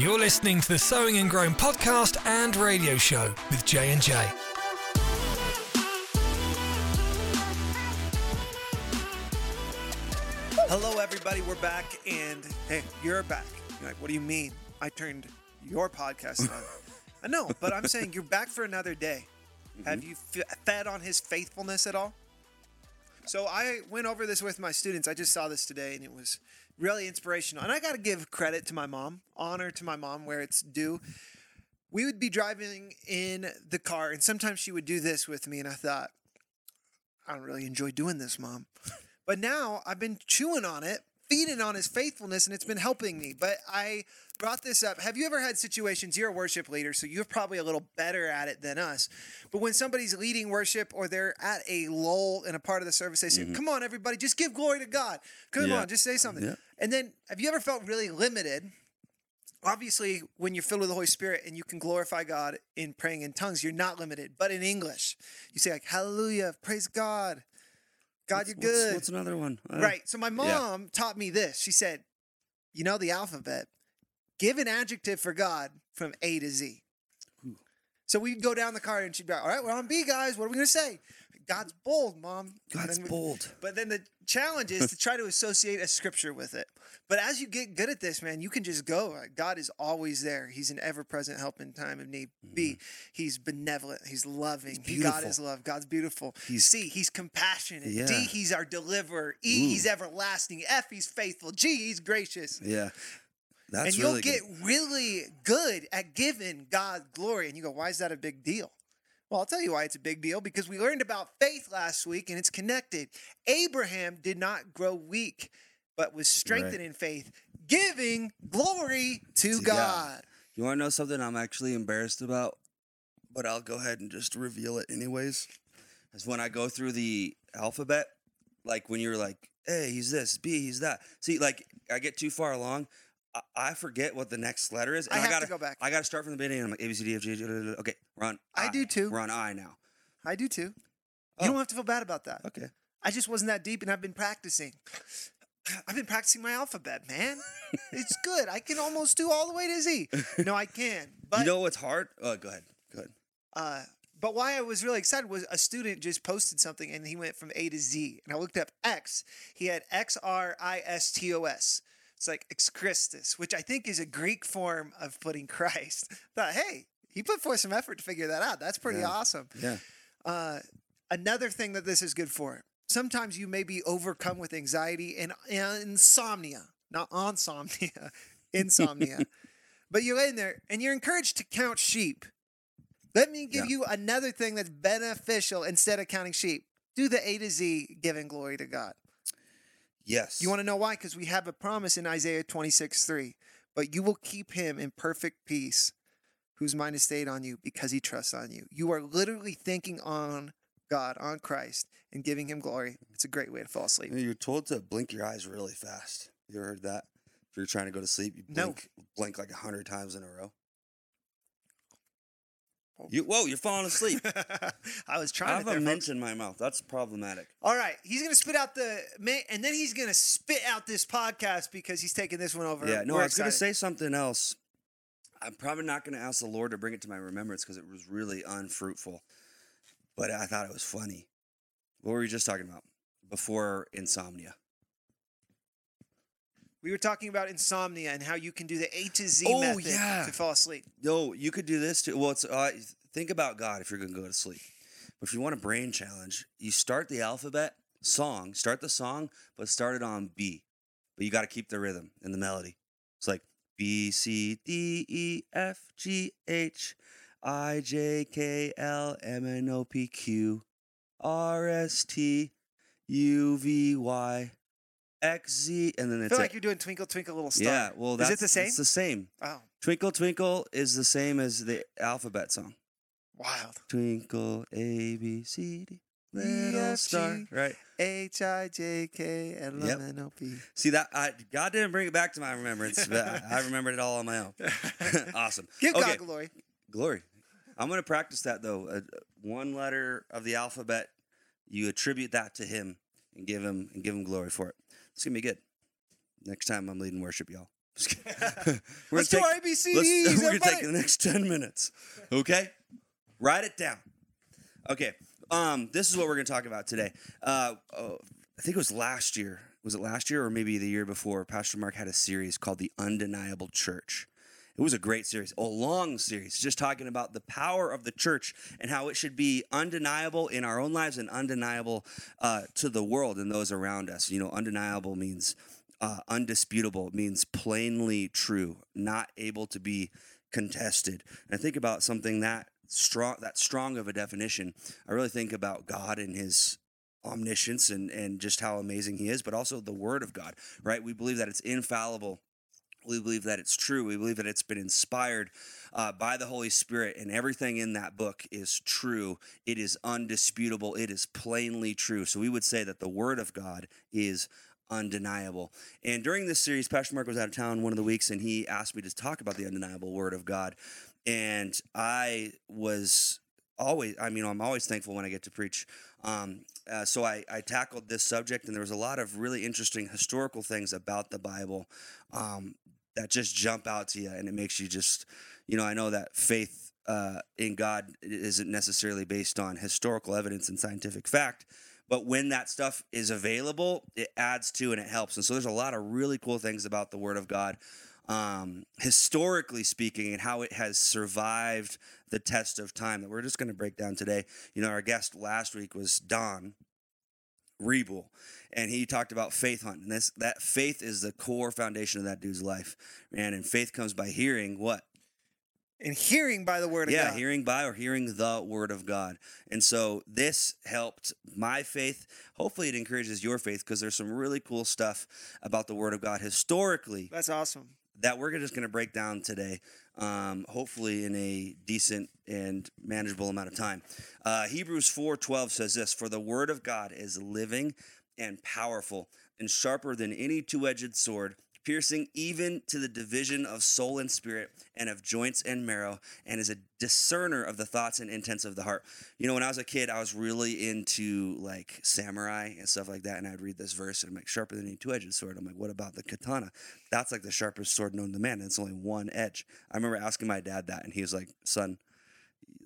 You're listening to the Sowing and Growing podcast and radio show with J and J. Hello, everybody. We're back, and hey, you're back. You're like, what do you mean? I turned your podcast on. I know, but I'm saying you're back for another day. Mm-hmm. Have you f- fed on his faithfulness at all? So I went over this with my students. I just saw this today, and it was really inspirational. And I got to give credit to my mom, honor to my mom where it's due. We would be driving in the car, and sometimes she would do this with me, and I thought, I don't really enjoy doing this, mom. But now I've been chewing on it, feeding on his faithfulness, and it's been helping me. But I brought this up. Have you ever had situations? You're a worship leader, so you're probably a little better at it than us. But when somebody's leading worship or they're at a lull in a part of the service, they say, Come on, everybody, just give glory to God. Come Yeah. on, just say something. Yeah. And then have you ever felt really limited? Obviously, when you're filled with the Holy Spirit and you can glorify God in praying in tongues, you're not limited. But in English, you say like Hallelujah, praise God. God, you're good. What's another one? Uh, Right. So my mom taught me this. She said, you know the alphabet. Give an adjective for God from A to Z. So we'd go down the car and she'd be like, all right, we're on B, guys. What are we going to say? God's bold, mom. God's we- bold. But then the challenge is to try to associate a scripture with it. But as you get good at this, man, you can just go. God is always there. He's an ever present help in time of need. B, mm-hmm. he's benevolent. He's loving. God is love. God's beautiful. He's- C, he's compassionate. D, he's our deliverer. E, he's everlasting. F, he's faithful. G, he's gracious. Yeah. That's and you'll really get good. really good at giving God glory. And you go, why is that a big deal? Well, I'll tell you why it's a big deal because we learned about faith last week and it's connected. Abraham did not grow weak, but was strengthened Right. in faith, giving glory to To God. God. You want to know something I'm actually embarrassed about, but I'll go ahead and just reveal it anyways. Is when I go through the alphabet, like when you're like, "Hey, he's this, B, he's that." See, like I get too far along, I, I forget what the next letter is. I have to gotta go back. I gotta start from the beginning. I'm like A B C D F G. H, Okay, we're on. I do too. We're on I now. I do too. Oh. You don't have to feel bad about that. Okay. I just wasn't that deep and I've been practicing. I've been practicing my alphabet, man. it's good. I can almost do all the way to Z. No, I can. But you know what's hard? Oh, go ahead. Go ahead. Uh, but why I was really excited was a student just posted something and he went from A to Z. And I looked up X. He had X R I S T O S. It's like ex Christus, which I think is a Greek form of putting Christ. Thought, hey, he put forth some effort to figure that out. That's pretty Yeah. awesome. Yeah. Uh, another thing that this is good for. Sometimes you may be overcome with anxiety and, and insomnia, not insomnia, insomnia. but you're in there and you're encouraged to count sheep. Let me give Yeah. you another thing that's beneficial instead of counting sheep. Do the A to Z giving glory to God. Yes. You want to know why? Because we have a promise in Isaiah 26 3. But you will keep him in perfect peace, whose mind is stayed on you because he trusts on you. You are literally thinking on God, on Christ, and giving him glory. It's a great way to fall asleep. You're told to blink your eyes really fast. You ever heard that? If you're trying to go to sleep, you No. blink, blink like a hundred times in a row. You whoa, you're falling asleep. I was trying I have to a mint in my mouth. That's problematic. All right, he's gonna spit out the ma- and then he's gonna spit out this podcast because he's taking this one over. Yeah, no, We're I was going to say something else. I'm probably not going to ask the Lord to bring it to my remembrance because it was really unfruitful. But I thought it was funny. What were we just talking about before insomnia? We were talking about insomnia and how you can do the A to Z Oh, method yeah. to fall asleep. Yo, you could do this too. Well, it's uh, think about God if you're going to go to sleep. But if you want a brain challenge, you start the alphabet song, start the song, but start it on B. But you got to keep the rhythm and the melody. It's like B C D E F G H I J K L M N O P Q R S T U V Y X Z, and then I it's feel a- like you're doing Twinkle Twinkle Little Star. yeah. Well, is that's it the same? It's the same. oh, Twinkle Twinkle is the same as the alphabet song. wild. Twinkle A B C D little star. Right. H I J K L M N O P. See that I, God didn't bring it back to my remembrance, but I, I remembered it all on my own. awesome. Give okay. God glory. Glory. I'm gonna practice that though. Uh, one letter of the alphabet, you attribute that to Him and give Him and give Him glory for it. It's gonna be good. Next time I'm leading worship, y'all. we're Let's gonna do ABCDs, let's- we're gonna take the next ten minutes. Okay, write it down. Okay, um, this is what we're gonna talk about today. Uh, oh, I think it was last year. Was it last year or maybe the year before? Pastor Mark had a series called "The Undeniable Church." It was a great series, a long series, just talking about the power of the church and how it should be undeniable in our own lives and undeniable uh, to the world and those around us. You know, undeniable means uh, undisputable, it means plainly true, not able to be contested. And I think about something that strong, that strong of a definition. I really think about God and His omniscience and and just how amazing He is, but also the Word of God. Right? We believe that it's infallible we believe that it's true. We believe that it's been inspired uh, by the Holy Spirit, and everything in that book is true. It is undisputable. It is plainly true. So we would say that the Word of God is undeniable. And during this series, Pastor Mark was out of town one of the weeks, and he asked me to talk about the undeniable Word of God. And I was always, I mean, I'm always thankful when I get to preach. Um, uh, so I, I tackled this subject, and there was a lot of really interesting historical things about the Bible um, that just jump out to you, and it makes you just, you know, I know that faith uh, in God isn't necessarily based on historical evidence and scientific fact, but when that stuff is available, it adds to and it helps. And so there's a lot of really cool things about the Word of God. Um, historically speaking, and how it has survived the test of time that we're just going to break down today. You know, our guest last week was Don, Rebel, and he talked about faith hunt. And this that faith is the core foundation of that dude's life, man. And faith comes by hearing what? And hearing by the word of yeah, God. hearing by or hearing the word of God. And so this helped my faith. Hopefully, it encourages your faith because there's some really cool stuff about the word of God historically That's awesome. that we're just going to break down today, um, hopefully in a decent and manageable amount of time. Uh, Hebrews 4.12 says this, For the word of God is living and powerful and sharper than any two-edged sword, piercing even to the division of soul and spirit and of joints and marrow, and is a discerner of the thoughts and intents of the heart. You know, when I was a kid, I was really into like samurai and stuff like that, and I'd read this verse and I'm like, sharper than any two-edged sword. I'm like, what about the katana? That's like the sharpest sword known to man, and it's only one edge. I remember asking my dad that, and he was like, son,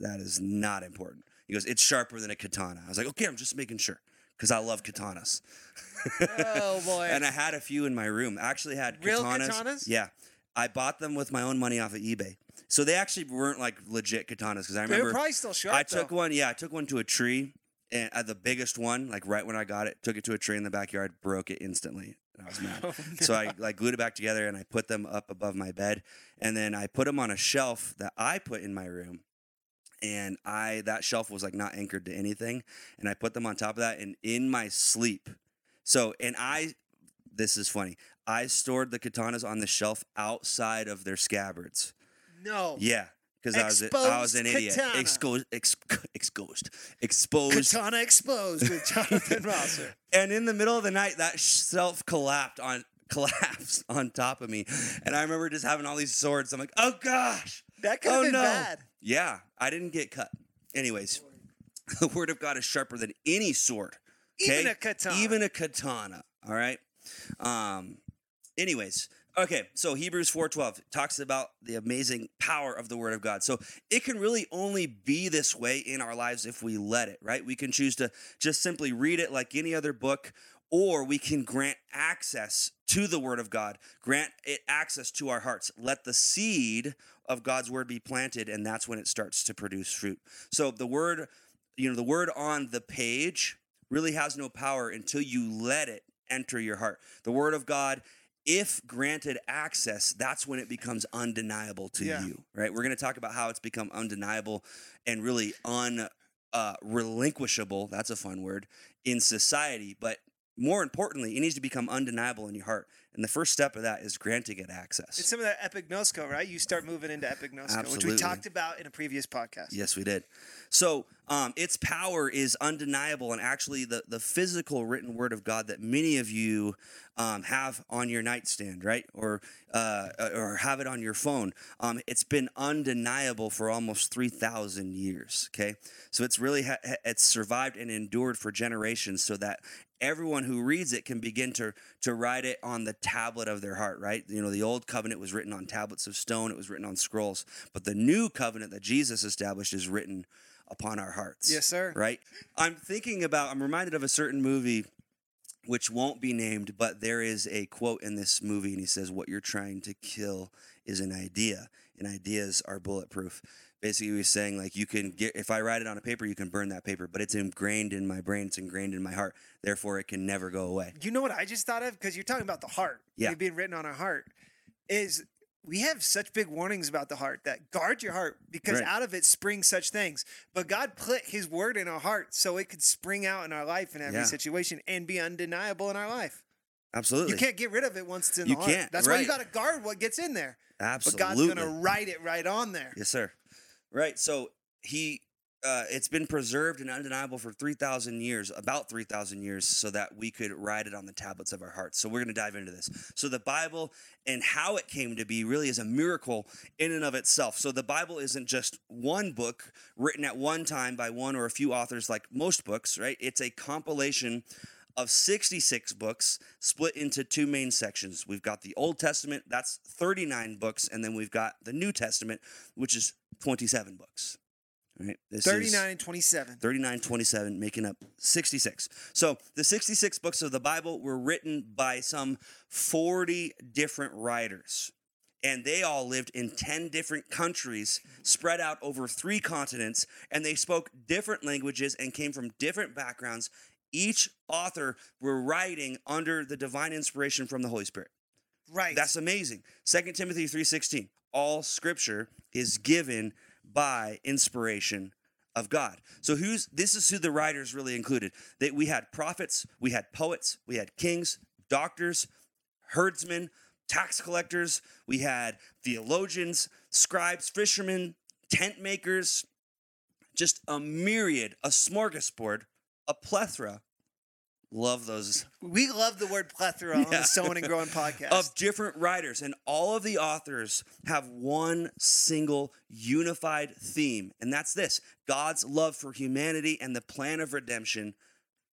that is not important. He goes, it's sharper than a katana. I was like, okay, I'm just making sure because I love katanas. Oh, boy. and I had a few in my room. I actually had Real katanas. katanas? Yeah. I bought them with my own money off of eBay. So they actually weren't like legit katanas because I remember They were probably still sharp. I took one. Yeah, I took one to a tree, and uh, the biggest one, like right when I got it, took it to a tree in the backyard, broke it instantly. And I was mad. Oh, So I like glued it back together and I put them up above my bed, and then I put them on a shelf that I put in my room. And I that shelf was like not anchored to anything, and I put them on top of that. And in my sleep, so and I, this is funny. I stored the katanas on the shelf outside of their scabbards. No. Yeah, because I was a- I was an Exposed idiot. katana. Exposed, ex, exposed, exposed. Katana exposed with Jonathan Rosser. And in the middle of the night, that shelf collapsed on collapsed on top of me, and I remember just having all these swords. I'm like, oh gosh, That could have oh been no. bad. Yeah, I didn't get cut. Anyways, the word of God is sharper than any sword. Even a katana. Even a katana. All right. Um. Anyways, okay. So Hebrews four twelve talks about the amazing power of the Word of God. So it can really only be this way in our lives if we let it. Right. We can choose to just simply read it like any other book. Or we can grant access to the Word of God, grant it access to our hearts. Let the seed of God's Word be planted, and that's when it starts to produce fruit. So the Word, you know, the Word on the page really has no power until you let it enter your heart. The Word of God, if granted access, that's when it becomes undeniable to Yeah. you, right? We're going to talk about how it's become undeniable and really un uh, relinquishable. That's a fun word in society, but more importantly, it needs to become undeniable in your heart. And the first step of that is granting it access. It's some of that epignosko, right? You start moving into epignosko, which we talked about in a previous podcast. Yes, we did. So um, its power is undeniable, and actually, the the physical written word of God that many of you um, have on your nightstand, right, or uh, or have it on your phone. Um, it's been undeniable for almost three thousand years. Okay, so it's really ha- it's survived and endured for generations, so that everyone who reads it can begin to to write it on the tablet of their heart, right? You know, the old covenant was written on tablets of stone, it was written on scrolls, but the new covenant that Jesus established is written upon our hearts. Yes, sir. Right? I'm thinking about I'm reminded of a certain movie which won't be named, but there is a quote in this movie and he says what you're trying to kill is an idea, and ideas are bulletproof basically he's saying like you can get if i write it on a paper you can burn that paper but it's ingrained in my brain it's ingrained in my heart therefore it can never go away You know what I just thought of? Because you're talking about the heart. Yeah. It being written on our heart. Is we have such big warnings about the heart that guard your heart because Right. out of it spring such things. But God put his word in our heart so it could spring out in our life in every Yeah. situation and be undeniable in our life. absolutely You can't get rid of it once it's in You the heart. can't, That's why you right. got to guard what gets in there. absolutely But God's going to write it right on there. yes sir right so he uh, it's been preserved and undeniable for 3000 years about 3000 years so that we could write it on the tablets of our hearts. So we're going to dive into this. So the bible and how it came to be really is a miracle in and of itself. So the bible isn't just one book written at one time by one or a few authors like most books right? It's a compilation of 66 books split into two main sections. We've got the Old Testament, that's 39 books, and then we've got the New Testament, which is 27 books. All right? This is 39 and 27. 39, 27, making up 66. So the 66 books of the Bible were written by some 40 different writers. And they all lived in 10 different countries spread out over three continents. And they spoke different languages and came from different backgrounds. Each author were writing under the divine inspiration from the Holy Spirit. Right. That's amazing. 2 Timothy 3:16. All scripture is given by inspiration of God. So who's this is who the writers really included. That we had prophets, we had poets, we had kings, doctors, herdsmen, tax collectors, we had theologians, scribes, fishermen, tent makers, just a myriad, a smorgasbord, a plethora. Love those we love the word plethora on the Sowing and Growing podcast. of different writers, and all of the authors have one single unified theme, and that's this God's love for humanity and the plan of redemption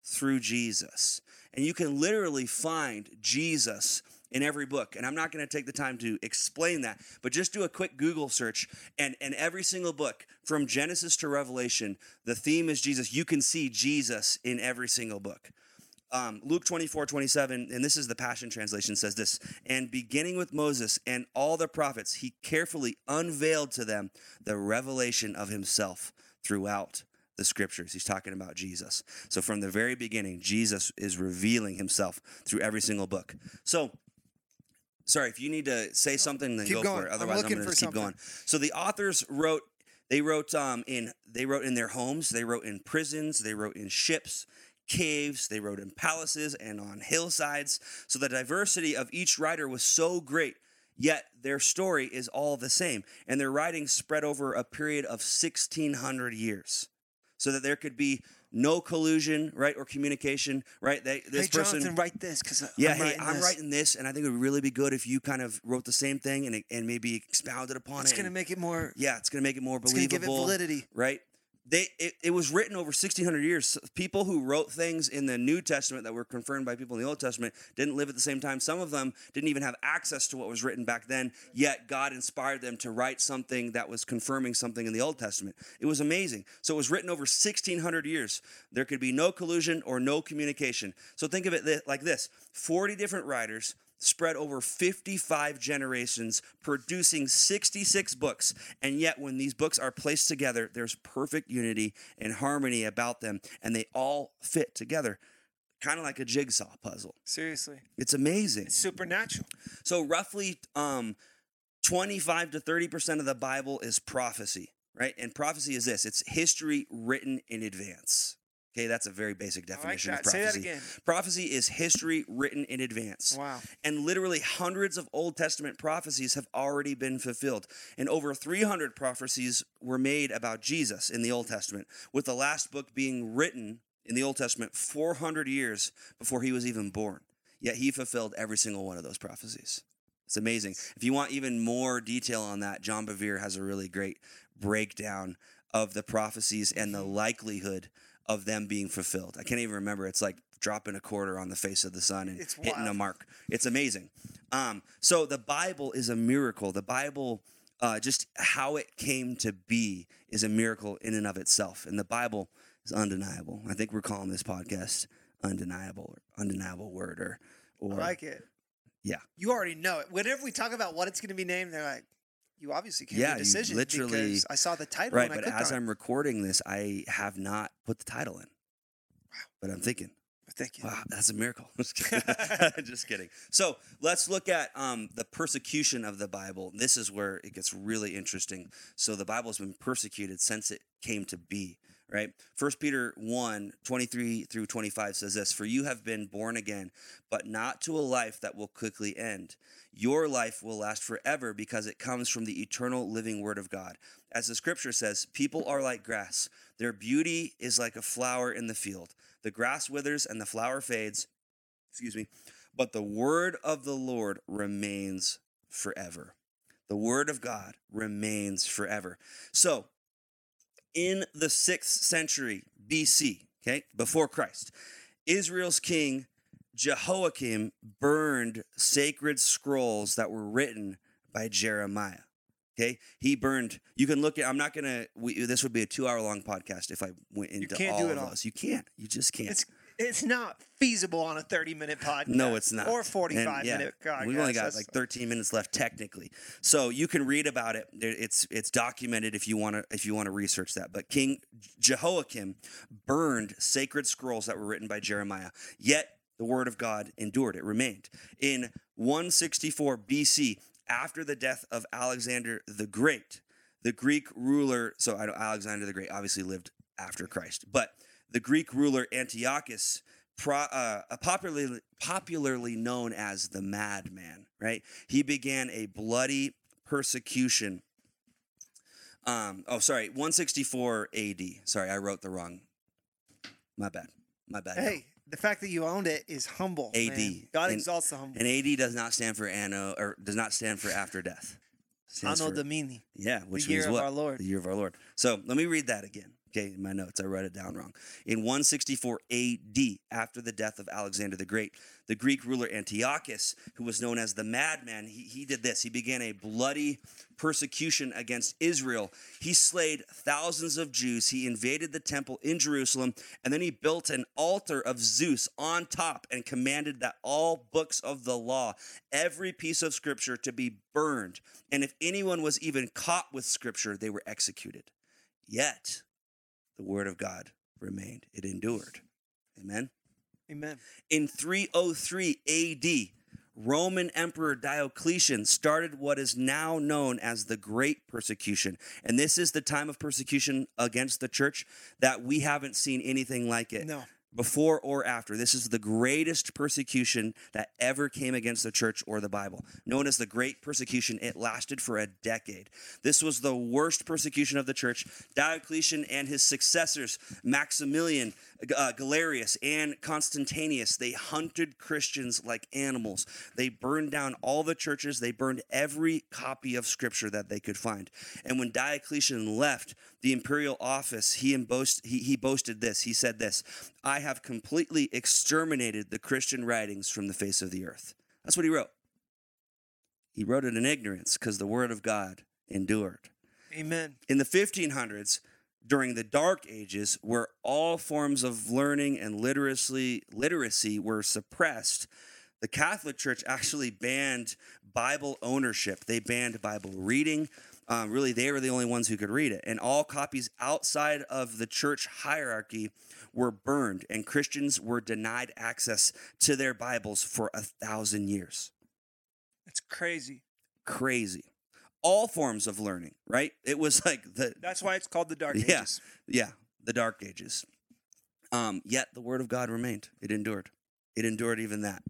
through Jesus. And you can literally find Jesus in every book. And I'm not going to take the time to explain that, but just do a quick Google search. And, and every single book, from Genesis to Revelation, the theme is Jesus. You can see Jesus in every single book um, Luke 24, 27, and this is the Passion Translation, says this And beginning with Moses and all the prophets, he carefully unveiled to them the revelation of himself throughout the scriptures. He's talking about Jesus. So from the very beginning, Jesus is revealing himself through every single book. So, sorry, if you need to say something, then Keep go going. for it. I'm Otherwise, I'm, going to keep something. going. So the authors wrote. They wrote um, in they wrote in their homes. They wrote in prisons. They wrote in ships caves, they wrote in palaces and on hillsides. So the diversity of each writer was so great, yet their story is all the same. And their writings spread over a period of 1600 years. So that there could be no collusion, right, or communication, right? They, this hey, person, Jonathan, write this because yeah, I'm hey, writing I'm this. writing this, and I think it would really be good if you kind of wrote the same thing and, and maybe expounded upon It's it. It's going to make it more. yeah, it's going to make it more It's going to believable give it validity. right? They it, it was written over 1600 years. People who wrote things in the New Testament that were confirmed by people in the Old Testament didn't live at the same time. Some of them didn't even have access to what was written back then, yet God inspired them to write something that was confirming something in the Old Testament. It was amazing. So it was written over 1600 years. There could be no collusion or no communication. So think of it like this 40 different writers spread over 55 generations, producing 66 books. And yet, when these books are placed together, there's perfect unity and harmony about them, and they all fit together, kind of like a jigsaw puzzle. Seriously. It's amazing. It's supernatural. So, roughly um, 25 to 30% of the Bible is prophecy, right? And prophecy is this it's history written in advance. Okay, that's a very basic like definition that. of Say that prophecy. again. Prophecy is history written in advance. Wow. And literally hundreds of Old Testament prophecies have already been fulfilled. And over 300 prophecies were made about Jesus in the Old Testament, with the last book being written in the Old Testament 400 years before he was even born. Yet he fulfilled every single one of those prophecies. It's amazing. If you want even more detail on that, John Bevere has a really great breakdown of the prophecies and the mm-hmm. likelihood of them being fulfilled. I can't even remember. It's like dropping a quarter on the face of the sun and It's hitting a mark. It's amazing. Um, so the Bible is a miracle. The Bible, uh, just how it came to be, is a miracle in and of itself. And the Bible is undeniable. I think we're calling this podcast undeniable or undeniable word or or I like it. Yeah. You already know it. Whenever we talk about what it's going to be named, they're like, you obviously came Yeah, to a decision. literally- because I saw the title right. But as on I'm recording this, I have not put the title in. Wow. But I'm thinking. Thank you. Wow, that's a miracle. Just kidding. Just kidding. So let's look at um, the persecution of the Bible. This is where it gets really interesting. So the Bible has been persecuted since it came to be, right? First Peter 1, 23 through 25 says this For you have been born again, but not to a life that will quickly end. Your life will last forever because it comes from the eternal living word of God. As the scripture says, people are like grass. Their beauty is like a flower in the field. The grass withers and the flower fades. Excuse me. But the word of the Lord remains forever. The word of God remains forever. So, in the sixth century BC, okay, before Christ, Israel's king Jehoiakim burned sacred scrolls that were written by Jeremiah. Okay, he burned. You can look at. I'm not gonna. We, this would be a two hour long podcast if I went into can't all do of it all. those. You can't. You just can't. It's it's not feasible on a 30 minute podcast. No, it's not. Or 45 And, yeah, minute podcast. We've only got like 13 minutes left technically, so you can read about it. It's it's documented if you want to if you want to research that. But King Jehoiakim burned sacred scrolls that were written by Jeremiah. Yet the word of God endured; it remained. In 164 BC, after the death of Alexander the Great, the Greek ruler. So Alexander the Great obviously lived after Christ, but the Greek ruler Antiochus pro, uh, popularly popularly known as the Madman, right? He began a bloody persecution. Um, oh, sorry, 164 AD. Sorry, I wrote the wrong. My bad. My bad. Hey, the fact that you owned it is humble. AD. man. God And- exalts the humble. And AD does not stand for anno or does not stand for after death. Anno Domini. Yeah, which the year means of what? our Lord. The year of our Lord. So let me read that again. Okay, in my notes, I wrote it down wrong. In 164 AD, after the death of Alexander the Great, the Greek ruler Antiochus, who was known as the Madman, he, he did this. He began a bloody persecution against Israel. He slayed thousands of Jews. He invaded the temple in Jerusalem, and then he built an altar of Zeus on top and commanded that all books of the law, every piece of scripture, to be burned. And if anyone was even caught with scripture, they were executed. Yet the word of God remained, it endured. Amen. Amen. In 303 AD, Roman Emperor Diocletian started what is now known as the Great Persecution. And this is the time of persecution against the church that we haven't seen anything like it No. Before or after. This is the greatest persecution that ever came against the church or the Bible. Known as the Great Persecution, it lasted for a decade. This was the worst persecution of the church. Diocletian and his successors, Maximilian, uh, Galerius, and Constantius, they hunted Christians like animals. They burned down all the churches. They burned every copy of scripture that they could find. And when Diocletian left the imperial office, he, boast, he, he boasted this. He said this I have completely exterminated the Christian writings from the face of the earth. That's what he wrote. He wrote it in ignorance because the word of God endured. Amen. In the 1500s, during the Dark Ages, where all forms of learning and literacy, literacy were suppressed, the Catholic Church actually banned Bible ownership. They banned Bible reading. Um, really, they were the only ones who could read it. And all copies outside of the church hierarchy were burned, and Christians were denied access to their Bibles for a thousand years It's crazy. crazy. All forms of learning, right? It was like the That's why it's called the Dark Yeah. Ages. yeah, the dark ages. Um, yet the word of God remained. It endured. It endured even that.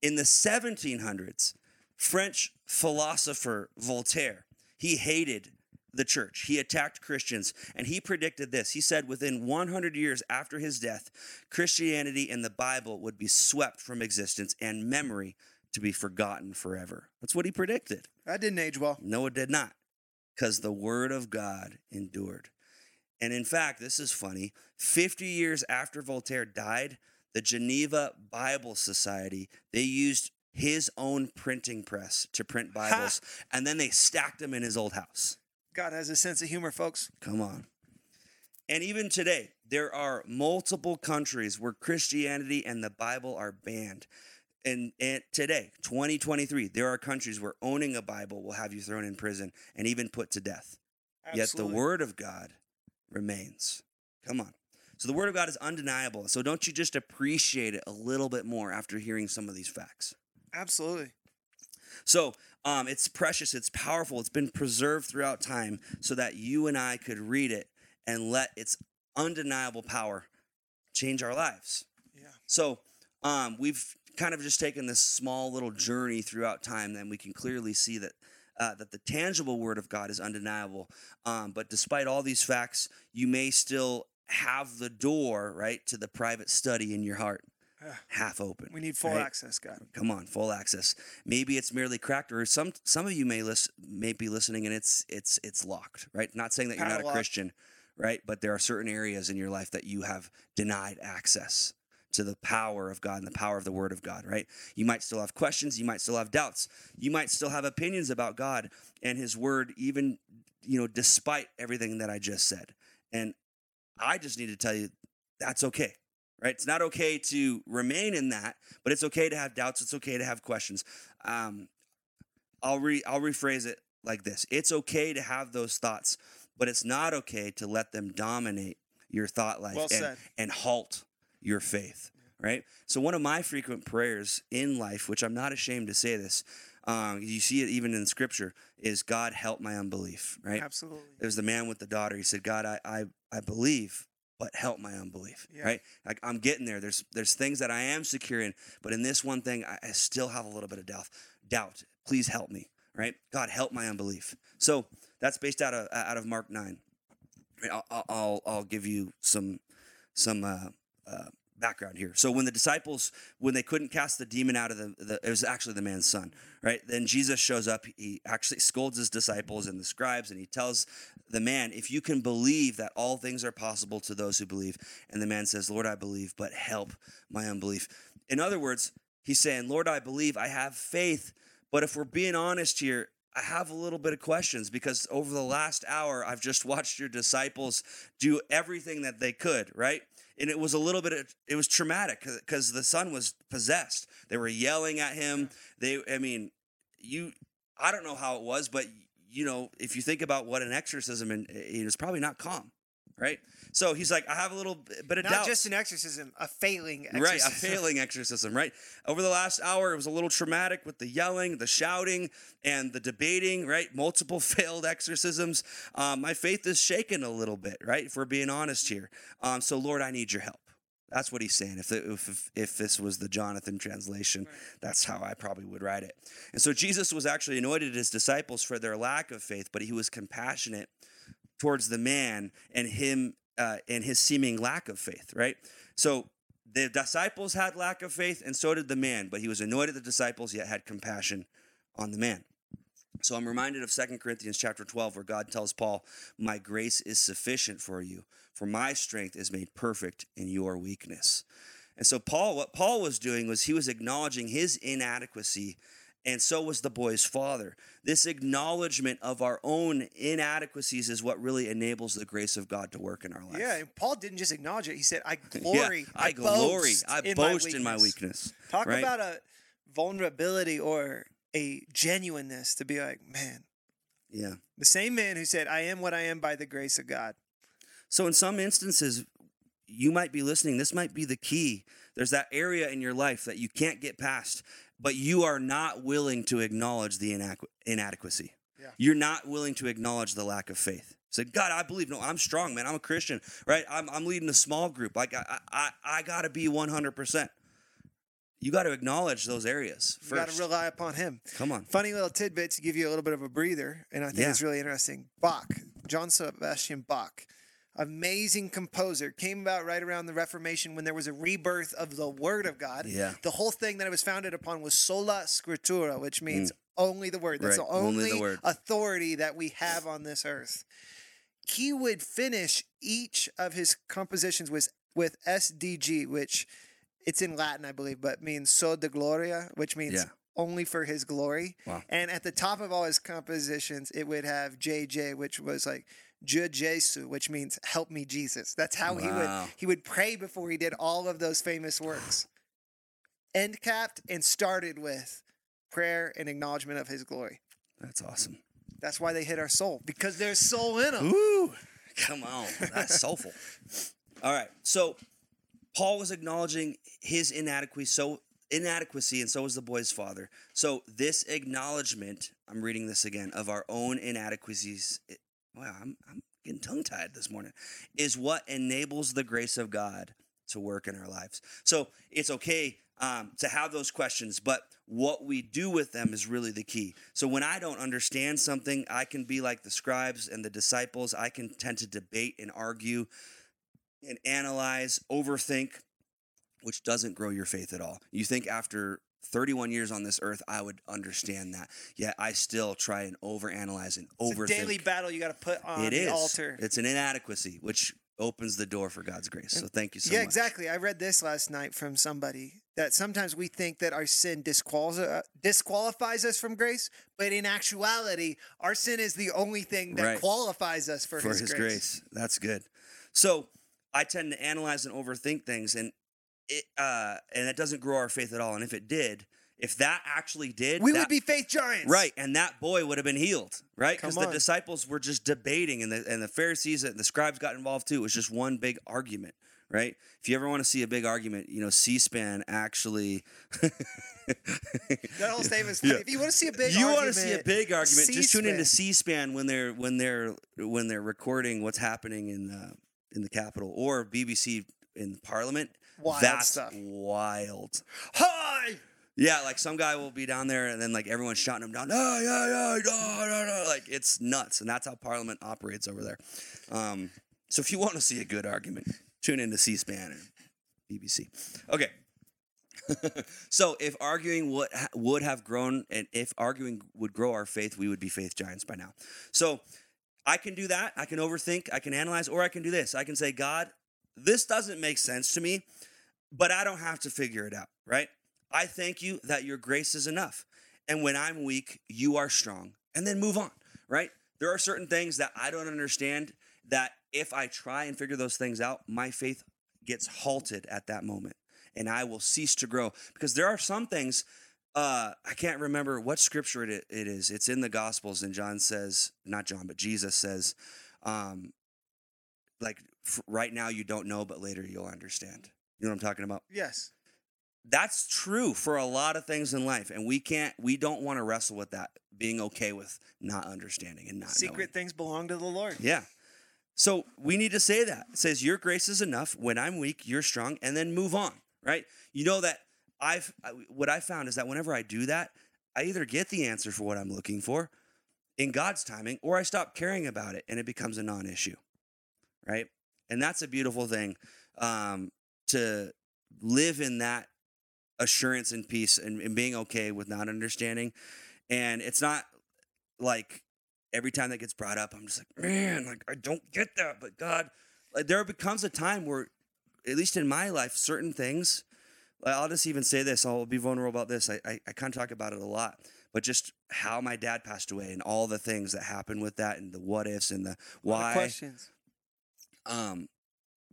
In the 1700s, French philosopher Voltaire, he hated the church. He attacked Christians and he predicted this. He said within 100 years after his death, Christianity and the Bible would be swept from existence and memory to be forgotten forever. That's what he predicted. That didn't age well. No, it did not, because the word of God endured. And in fact, this is funny 50 years after Voltaire died, the Geneva Bible Society, they used his own printing press to print Bibles, and then they stacked them in his old house. God has a sense of humor, folks. Come on. And even today, there are multiple countries where Christianity and the Bible are banned. And, and today, 2023, there are countries where owning a Bible will have you thrown in prison and even put to death. Yet the Word of God remains. Come on. So the Word of God is undeniable. So don't you just appreciate it a little bit more after hearing some of these facts? Absolutely. So um, it's precious, it's powerful, it's been preserved throughout time so that you and I could read it and let its undeniable power change our lives. Yeah. So um, we've kind of just taken this small little journey throughout time, and we can clearly see that. Uh, that the tangible word of God is undeniable. Um, but despite all these facts, you may still have the door, right, to the private study in your heart. Half open. We need full right? access, God. Come on, full access. Maybe it's merely cracked, or some some of you may list, may be listening and it's it's it's locked, right? Not saying that you're not a Christian, right? But there are certain areas in your life that you have denied access to the power of God and the power of the Word of God, right? You might still have questions, you might still have doubts, you might still have opinions about God and His Word, even you know, despite everything that I just said. And I just need to tell you that's okay right? It's not okay to remain in that, but it's okay to have doubts. It's okay to have questions. Um, I'll re I'll rephrase it like this: It's okay to have those thoughts, but it's not okay to let them dominate your thought life Well and, and halt your faith. Right. So one of my frequent prayers in life, which I'm not ashamed to say this, um, you see it even in Scripture, is God help my unbelief. Right. Absolutely. It was the man with the daughter. He said, God, I, I, I believe, but help my unbelief. Yeah. Right? Like I'm getting there. There's there's things that I am secure in, but in this one thing, I, I still have a little bit of doubt. Doubt. Please help me. Right? God, help my unbelief. So that's based out of out of Mark nine. I'll, I'll- I'll I'll give you some some uh, uh, background here. So when the disciples, when they couldn't cast the demon out of the, the, it was actually the man's son, right? Then Jesus shows up. He actually scolds his disciples and the scribes, and he tells the man, "If you can believe that all things are possible to those who believe," and the man says, "Lord, I believe, but help my unbelief." In other words, he's saying, "Lord, I believe. I have faith, but if we're being honest here." I have a little bit of questions because over the last hour, I've just watched your disciples do everything that they could, right? And it was a little bit it was traumatic because the son was possessed. They were yelling at him. They i mean you i don't know how it was but you know if you think about what an exorcism and it was probably not calm right so he's like i have a little bit of Not doubt just an exorcism, a failing Right, a failing exorcism, right? Over the last hour, it was a little traumatic with the yelling, the shouting, and the debating, right? Multiple failed exorcisms. Um, my faith is shaken a little bit, right? If we're being honest here. Um, so, Lord, I need your help. That's what he's saying. If, the, if, if, if this was the Jonathan translation, that's how I probably would write it. And so, Jesus was actually anointed his disciples for their lack of faith, but he was compassionate towards the man and him uh, and his seeming lack of faith, right? So the disciples had lack of faith, and so did the man, but he was annoyed at the disciples, yet had compassion on the man. So I'm reminded of 2 Corinthians chapter 12, where God tells Paul, My grace is sufficient for you, for my strength is made perfect in your weakness. And so Paul, what Paul was doing was he was acknowledging his inadequacy, and so was the boy's father. This acknowledgement of our own inadequacies is what really enables the grace of God to work in our life. Yeah, and Paul didn't just acknowledge it. He said, "I Yeah, glory. I, glory. boast I in boast my in my weakness. Talk right? about a vulnerability or a genuineness to be like, man, Yeah. the same man who said, "I am what I am by the grace of God." So in some instances, you might be listening. This might be the key. There's that area in your life that you can't get past, but you are not willing to acknowledge the inadequ- inadequacy. Yeah. You're not willing to acknowledge the lack of faith. Say, God, I believe. No, I'm strong, man. I'm a Christian, right? I'm, I'm leading a small group. Like, I, I, I got to be 100%. You got to acknowledge those areas You got to rely upon Him. Come on. Funny little tidbit to give you a little bit of a breather, and I think Yeah. it's really interesting. Bach, John Sebastian Bach, amazing composer, came about right around the Reformation when there was a rebirth of the Word of God. Yeah. The whole thing that it was founded upon was sola scriptura, which means only the Word. That's Mm. Right, the only only, the Word. authority that we have on this earth. He would finish each of his compositions with with SDG, which it's in Latin, I believe, but means so de gloria, which means Yeah. only for his glory. Wow. And at the top of all his compositions, it would have JJ, which was like Jesu, which means help me Jesus. That's how he would he would pray before he did all of those famous works. End capped and started with prayer and acknowledgement of his glory. That's awesome. That's why they hit our soul because there's soul in them. Ooh, come on, that's soulful. All right, so Paul was acknowledging his inadequacy, so inadequacy, and so was the boy's father. So this acknowledgement, I'm reading this again, of our own inadequacies. Wow, I'm I'm getting tongue tied this morning. Is what enables the grace of God to work in our lives. So it's okay um, to have those questions, but what we do with them is really the key. So when I don't understand something, I can be like the scribes and the disciples. I can tend to debate and argue and analyze, overthink, which doesn't grow your faith at all. You think after 31 years on this earth, I would understand that. Yet I still try and overanalyze and It's a daily battle you got to put on It the is. altar. It's an inadequacy, which opens the door for God's grace. So thank you so much. yeah, much. exactly. I read this last night from somebody that sometimes we think that our sin uh, disqualifies us from grace, but in actuality, our sin is the only thing that Right. qualifies us for, for his, his, grace. grace. That's good. So I tend to analyze and overthink things, and it uh, and it doesn't grow our faith at all. And if it did, if that actually did, We that- would be faith giants. right, and that boy would have been healed, right? Because the disciples were just debating, and the and the Pharisees and the scribes got involved too. It was just one big argument, right? If you ever want to see a big argument, you know, C-SPAN actually. That whole statement's funny. Yeah. If you want to see a big you argument, want to see a big argument? Just tune into C-SPAN. C-SPAN when they're when they're when they're recording what's happening in the in the Capitol or BBC in Parliament. Wild That's stuff. wild. Hi! Yeah, like some guy will be down there and then like everyone's shouting him down. Yeah, yeah, yeah, no, no, no. Like it's nuts, and that's how Parliament operates over there. Um, so if you want to see a good argument, tune into C-SPAN and BBC. Okay. so if arguing would would have grown, and if arguing would grow our faith, we would be faith giants by now. So I can do that. I can overthink. I can analyze, or I can do this. I can say, God, this doesn't make sense to me, but I don't have to figure it out. Right? I thank you that your grace is enough, and when I'm weak, you are strong. And then move on. Right? There are certain things that I don't understand. That if I try and figure those things out, my faith gets halted at that moment and I will cease to grow. Because there are some things, uh, I can't remember what scripture it, it is. It's in the Gospels, and John says, not John, but Jesus says, um, like, right now you don't know, but later you'll understand. You know what I'm talking about? Yes. That's true for a lot of things in life, and we can't, we don't want to wrestle with that, being okay with not understanding and not Secret knowing. things belong to the Lord. Yeah. So we need to say that. It says, Your grace is enough. When I'm weak, you're strong, and then move on, right? You know that I've, I- what I found is that whenever I do that, I either get the answer for what I'm looking for in God's timing, or I stop caring about it and it becomes a non issue, right? And that's a beautiful thing um, to live in that assurance and peace and, and being okay with not understanding. And it's not like every time that gets brought up, I'm just like, man, like I don't get that. But God, like there becomes a time where, at least in my life, certain things. I'll just even say this. I'll be vulnerable about this. I I, I kind of talk about it a lot, but just how my dad passed away and all the things that happened with that and the what ifs and the A lot of why. questions. Um,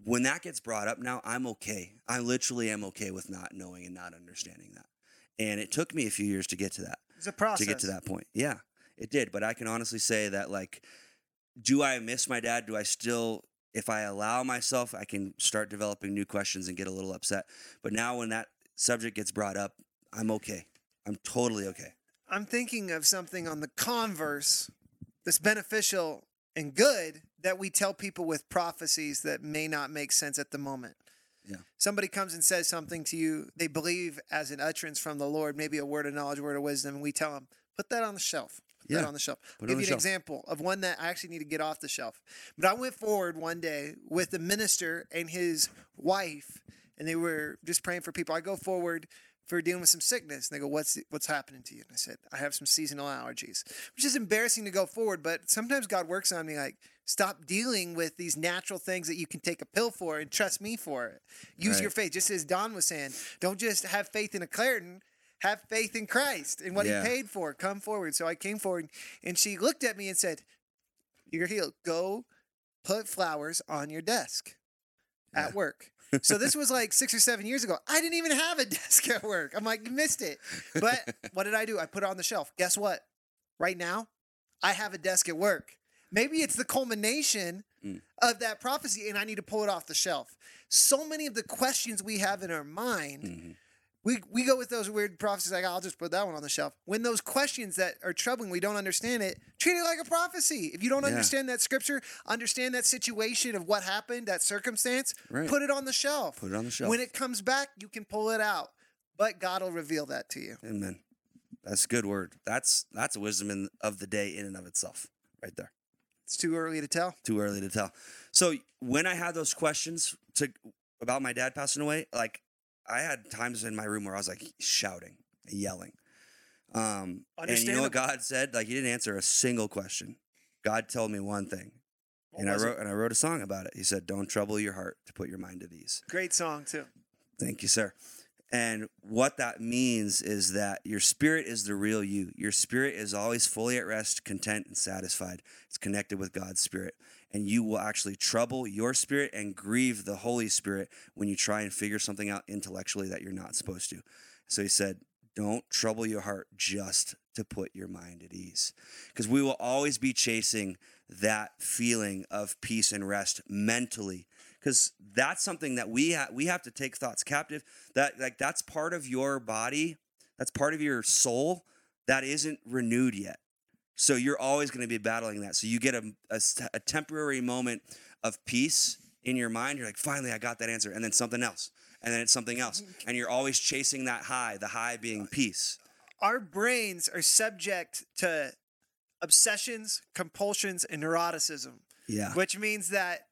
when that gets brought up now, I'm okay. I literally am okay with not knowing and not understanding that. And it took me a few years to get to that It's a process. to get to that point. Yeah, it did. But I can honestly say that, like, do I miss my dad? Do I still, if I allow myself, I can start developing new questions and get a little upset. But now when that subject gets brought up, I'm okay. I'm totally okay. I'm thinking of something on the converse that's beneficial and good that we tell people with prophecies that may not make sense at the moment. Yeah. Somebody comes and says something to you, they believe as an utterance from the Lord, maybe a word of knowledge, word of wisdom, and we tell them, put that on the shelf. Put that Yeah. on the shelf. Put I'll give you an shelf. example of one that I actually need to get off the shelf. But I went forward one day with the minister and his wife, and they were just praying for people. I go forward for dealing with some sickness. And they go, "What's what's happening to you?" And I said, "I have some seasonal allergies," which is embarrassing to go forward. But sometimes God works on me like, stop dealing with these natural things that you can take a pill for and trust me for it. Use Right. your faith, just as Don was saying. Don't just have faith in a Claritin. Have faith in Christ and what Yeah. He paid for. Come forward. So I came forward, and she looked at me and said, "You're healed. Go put flowers on your desk at Yeah. work." So this was like six or seven years ago. I didn't even have a desk at work. I'm like, you missed it. But what did I do? I put it on the shelf. Guess what? Right now, I have a desk at work. Maybe it's the culmination Mm. of that prophecy, and I need to pull it off the shelf. So many of the questions we have in our mind, Mhm. we, we go with those weird prophecies like, I'll just put that one on the shelf. When those questions that are troubling, we don't understand it, treat it like a prophecy. If you don't Yeah. understand that scripture, understand that situation of what happened, that circumstance, Right. put it on the shelf. Put it on the shelf. When it comes back, you can pull it out, but God will reveal that to you. Amen. That's a good word. That's that's a wisdom in, of the day in and of itself, right there. It's too early to tell. Too early to tell. So when I had those questions to about my dad passing away, like I had times in my room where I was like shouting, yelling. Um, and you know what God said? Like He didn't answer a single question. God told me one thing, What and I was it? wrote and I wrote a song about it. He said, "Don't trouble your heart to put your mind at ease." Great song too. Thank you, sir. And what that means is that your spirit is the real you. Your spirit is always fully at rest, content, and satisfied. It's connected with God's spirit. And you will actually trouble your spirit and grieve the Holy Spirit when you try and figure something out intellectually that you're not supposed to. So he said, Don't trouble your heart just to put your mind at ease. Because we will always be chasing that feeling of peace and rest mentally because that's something that we ha- we have to take thoughts captive. That like that's part of your body, that's part of your soul that isn't renewed yet. So you're always going to be battling that. So you get a a temporary moment of peace in your mind. You're like, finally, I got that answer, and then something else, and then it's something else, and you're always chasing that high. The high being peace. Our brains are subject to obsessions, compulsions, and neuroticism, Yeah. which means that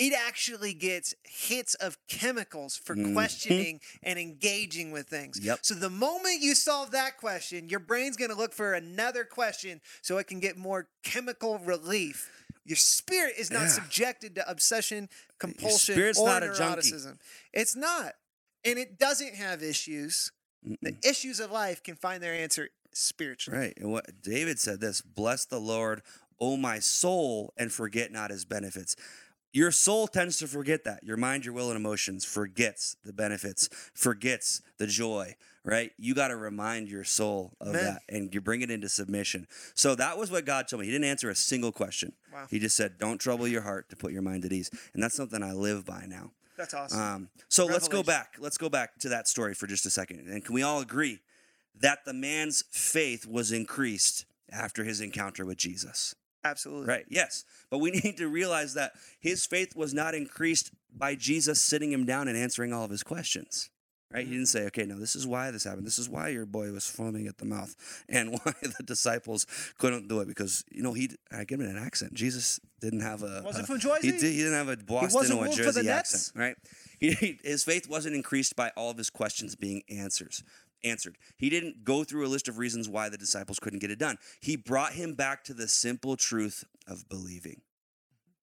it actually gets hits of chemicals for Mhm. questioning and engaging with things. Yep. So the moment you solve that question, your brain's going to look for another question so it can get more chemical relief. Your spirit is not Yeah. subjected to obsession, compulsion, or not neuroticism. It's not. And it doesn't have issues. The issues of life can find their answer spiritually. Right. And what David said this bless the Lord, O my soul, and forget not his benefits. Your soul tends to forget that. Your mind, your will, and emotions forgets the benefits, forgets the joy, right? You got to remind your soul of Amen. that and you bring it into submission. So that was what God told me. He didn't answer a single question. Wow. He just said, Don't trouble your heart to put your mind at ease. And that's something I live by now. That's awesome. Um, so let's go back. Let's go back to that story for just a second. And can we all agree that the man's faith was increased after his encounter with Jesus? Absolutely. Right. Yes. But we need to realize that his faith was not increased by Jesus sitting him down and answering all of his questions. Right? He mm-hmm. didn't say, okay, now this is why this happened. This is why your boy was foaming at the mouth and why the disciples couldn't do it because, you know, he, I give him an accent. Jesus didn't have a. Wasn't a- uh, from Jersey? He, did, he didn't have a Boston or a Jersey accent. Right? He- his faith wasn't increased by all of his questions being answers answered. He didn't go through a list of reasons why the disciples couldn't get it done. He brought him back to the simple truth of believing.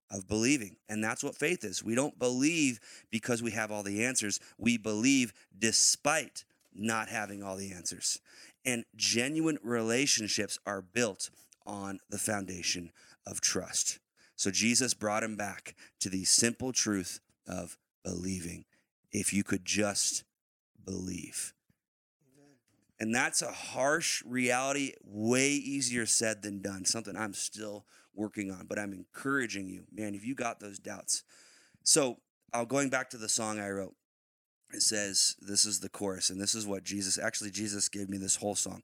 Of believing. And that's what faith is. We don't believe because we have all the answers. We believe despite not having all the answers. And genuine relationships are built on the foundation of trust. So Jesus brought him back to the simple truth of believing. If you could just believe. And that's a harsh reality, way easier said than done. Something I'm still working on, but I'm encouraging you, man, if you got those doubts. So, uh, going back to the song I wrote, it says, This is the chorus, and this is what Jesus actually, Jesus gave me this whole song.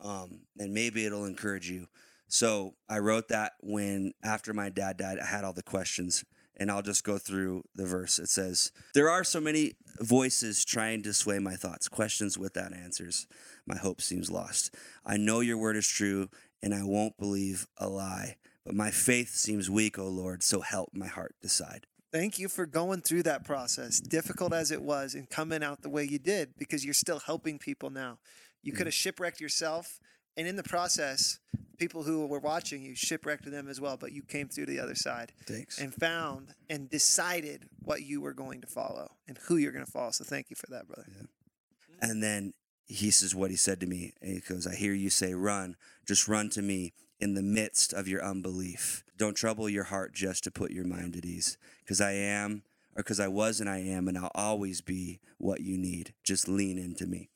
Um, and maybe it'll encourage you. So, I wrote that when after my dad died, I had all the questions and I'll just go through the verse. It says, There are so many voices trying to sway my thoughts, questions without answers. My hope seems lost. I know your word is true, and I won't believe a lie. But my faith seems weak, O Lord, so help my heart decide. Thank you for going through that process, difficult as it was, and coming out the way you did because you're still helping people now. You could have mm-hmm. shipwrecked yourself, and in the process, people who were watching you shipwrecked them as well, but you came through to the other side Thanks. and found and decided what you were going to follow and who you're going to follow. So thank you for that, brother. And then he says what he said to me. And he goes, I hear you say, run, just run to me in the midst of your unbelief. Don't trouble your heart just to put your mind at ease. Because I am, or because I was and I am, and I'll always be what you need. Just lean into me.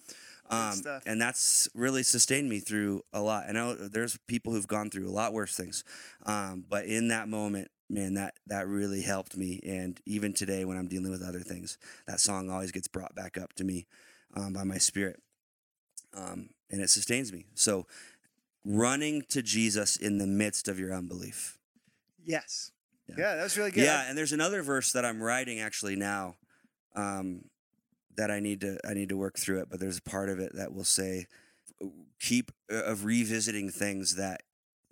Um, and that's really sustained me through a lot. I know there's people who've gone through a lot worse things, um, but in that moment, man, that that really helped me. And even today, when I'm dealing with other things, that song always gets brought back up to me um, by my spirit, um, and it sustains me. So, running to Jesus in the midst of your unbelief. Yes. Yeah. Yeah, that was really good. Yeah, and there's another verse that I'm writing actually now um, that I need to I need to work through it. But there's a part of it that will say, keep uh, of revisiting things that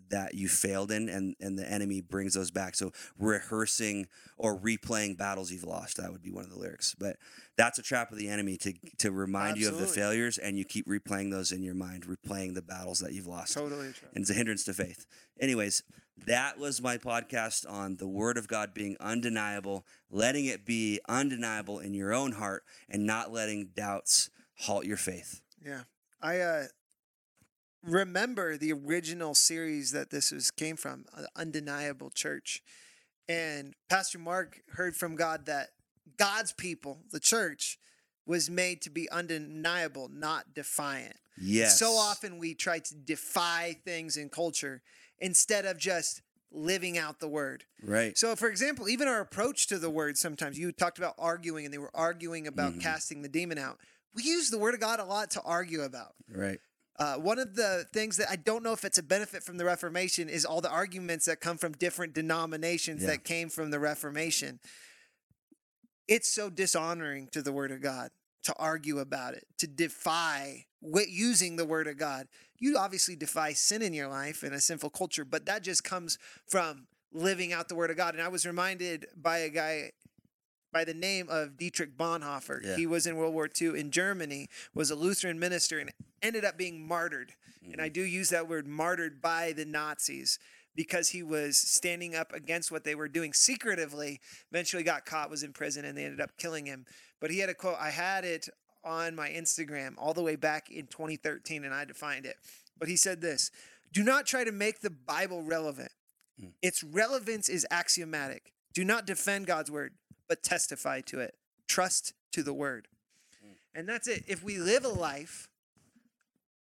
that you failed in, and and the enemy brings those back. So rehearsing or replaying battles you've lost. That would be one of the lyrics. But that's a trap of the enemy to to remind you of the failures, and you keep replaying those in your mind, replaying the battles that you've lost Totally and it's a hindrance to faith. Anyways, that was my podcast on the Word of God being undeniable, letting it be undeniable in your own heart, and not letting doubts halt your faith. Yeah. I uh remember the original series that this was came from, uh, Undeniable Church. And Pastor Mark heard from God that God's people, the church, was made to be undeniable, not defiant. Yes. So often we try to defy things in culture instead of just living out the word. Right. So, for example, even our approach to the word, sometimes you talked about arguing and they were arguing about Mhm. casting the demon out. We use the word of God a lot to argue about. Right. Uh, one of the things that I don't know if it's a benefit from the Reformation is all the arguments that come from different denominations Yeah. that came from the Reformation. It's so dishonoring to the Word of God to argue about it, to defy wi- using the Word of God. You obviously defy sin in your life and a sinful culture, but that just comes from living out the Word of God. And I was reminded by a guy by the name of Dietrich Bonhoeffer. Yeah. He was in World War II in Germany, was a Lutheran minister, and ended up being martyred. And I mm-hmm. do use that word martyred by the Nazis because he was standing up against what they were doing secretively. Eventually got caught, was in prison, and they ended up killing him. But he had a quote. I had it on my Instagram all the way back in 2013, and I had to find it. But he said this Do not try to make the Bible relevant. Hmm. Its relevance is axiomatic. Do not defend God's word, but testify to it. Trust to the word. Hmm. And that's it. If we live a life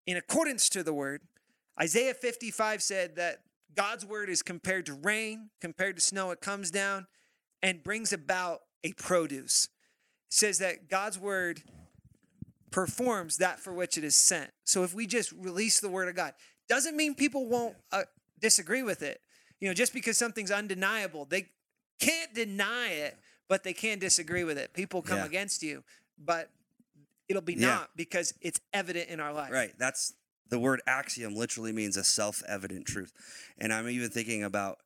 in accordance to the word, Isaiah 55 said that God's word is compared to rain, compared to snow. It comes down and brings about a produce. It says that God's word performs that for which it is sent. So if we just release the word of God, doesn't mean people won't uh, disagree with it. You know, just because something's undeniable, they can't deny it, but they can disagree with it. People come Yeah. against you, but it'll be Yeah. not because it's evident in our life. Right. That's the word axiom literally means a self evident truth. And I'm even thinking about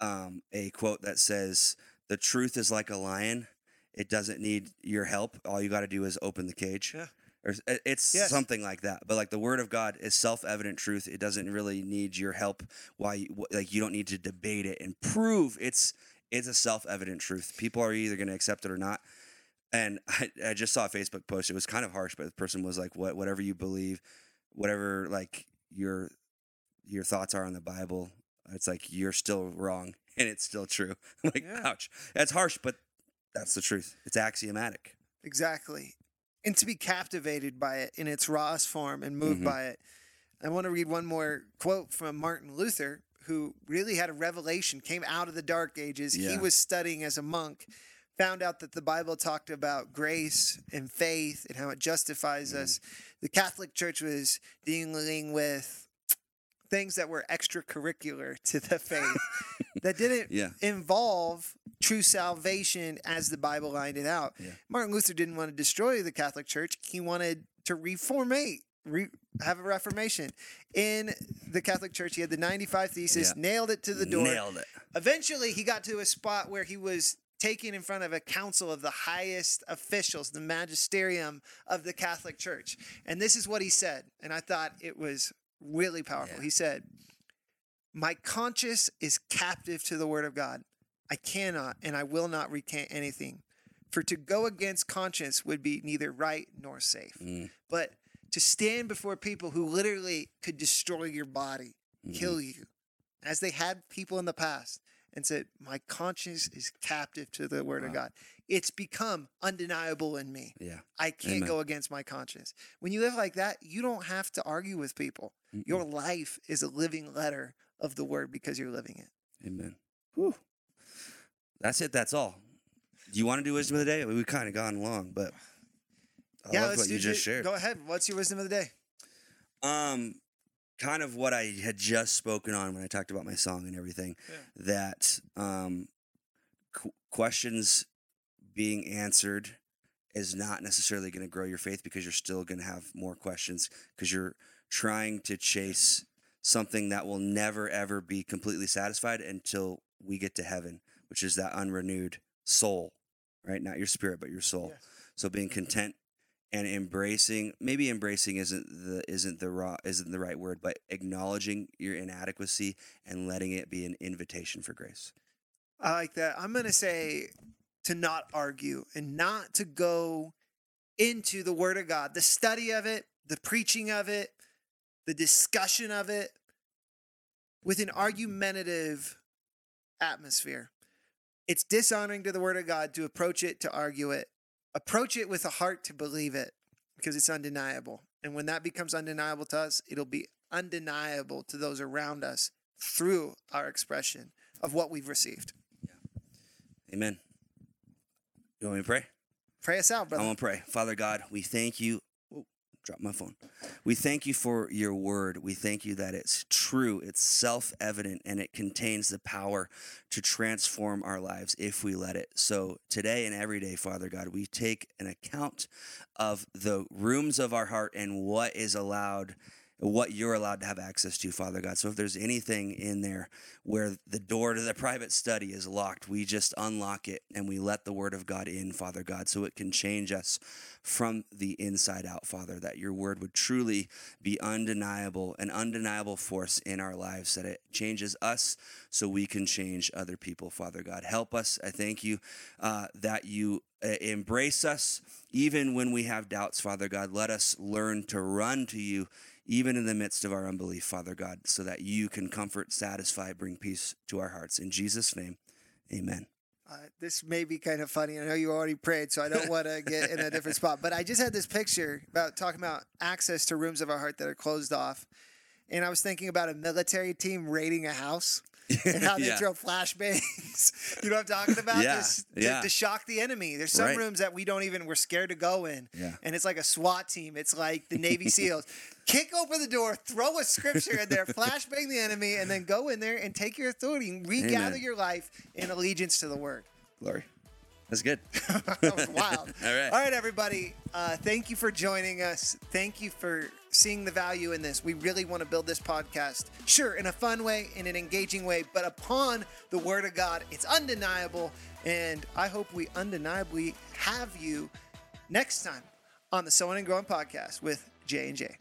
um, a quote that says, The truth is like a lion. It doesn't need your help. All you got to do is open the cage. Yeah. Or it's Yes. something like that. But like the word of God is self evident truth. It doesn't really need your help. Why, you, like, you don't need to debate it and prove it's. It's a self evident truth. People are either going to accept it or not. And I, I just saw a Facebook post. It was kind of harsh, but the person was like, "What, whatever you believe, whatever like your your thoughts are on the Bible, it's like you're still wrong and it's still true." Like, Yeah. ouch. That's harsh, but that's the truth. It's axiomatic. Exactly. And to be captivated by it in its rawest form and moved Mhm. by it. I want to read one more quote from Martin Luther, who really had a revelation, came out of the dark ages. He was studying as a monk, found out that the Bible talked about grace and faith and how it justifies Mm. us. The Catholic Church was dealing with things that were extracurricular to the faith that didn't Yeah. involve true salvation as the Bible lined it out. Yeah. Martin Luther didn't want to destroy the Catholic Church. He wanted to reformate, re- have a reformation. In the Catholic Church, he had the 95 Thesis, Yeah. nailed it to the door. Nailed it. Eventually, he got to a spot where he was taken in front of a council of the highest officials, the magisterium of the Catholic Church. And this is what he said. And I thought it was really powerful. Yeah. He said, My conscience is captive to the word of God. I cannot and I will not recant anything. For to go against conscience would be neither right nor safe. Mm. But to stand before people who literally could destroy your body, Mhm. kill you, as they had people in the past, and said, My conscience is captive to the word of God. It's become undeniable in me. Yeah. I can't Amen. go against my conscience. When you live like that, you don't have to argue with people. Mm-mm. Your life is a living letter of the word because you're living it. Amen. Whew. That's it. That's all. Do you want to do wisdom of the day? We've kind of gone long, but I yeah, love what you just ju- shared. Go ahead. What's your wisdom of the day? Um, kind of what I had just spoken on when I talked about my song and everything. That um, qu- questions being answered is not necessarily going to grow your faith because you're still going to have more questions because you're trying to chase something that will never ever be completely satisfied until we get to heaven, which is that unrenewed soul, right? Not your spirit, but your soul. Yes. So being content and embracing maybe embracing isn't the isn't the raw isn't the right word but acknowledging your inadequacy and letting it be an invitation for grace I like that. I'm going to say to not argue and not to go into the Word of God, the study of it, the preaching of it, the discussion of it with an argumentative atmosphere. It's dishonoring to the Word of God to approach it, to argue it. Approach it with a heart to believe it because it's undeniable. And when that becomes undeniable to us, it'll be undeniable to those around us through our expression of what we've received. amen you want me to pray Pray us out, brother. i want to pray father god we thank you drop my phone. We thank you for your word. We thank you that it's true it's self-evident and it contains the power to transform our lives if we let it. So today and every day father god we take an account of the rooms of our heart and what is allowed what you're allowed to have access to, Father God. So if there's anything in there where the door to the private study is locked, we just unlock it and we let the Word of God in, Father God, so it can change us from the inside out, Father, that your Word would truly be undeniable, an undeniable force in our lives, that it changes us so we can change other people, Father God. Help us. I thank you uh, that you uh, embrace us even when we have doubts, Father God. Let us learn to run to you even in the midst of our unbelief, Father God, so that you can comfort, satisfy, bring peace to our hearts. In Jesus' name, amen. Uh, this may be kind of funny. I know you already prayed, so I don't want to get in a different spot. But I just had this picture about talking about access to rooms of our heart that are closed off. And I was thinking about a military team raiding a house and how they Yeah. throw flashbangs. you know what I'm talking about? Yeah, Just to, yeah. to shock the enemy. There's some Right. rooms that we don't even, we're scared to go in. Yeah. And it's like a SWAT team. It's like the Navy SEALs. Kick open the door, throw a scripture in there, flashbang the enemy, and then go in there and take your authority and regather Amen. your life in allegiance to the word. Glory. That's good. that was wild. All right. All right, everybody. Uh, thank you for joining us. Thank you for seeing the value in this. We really want to build this podcast, sure, in a fun way, in an engaging way, but upon the Word of God. It's undeniable. And I hope we undeniably have you next time on the Sowing and Growing podcast with J and J.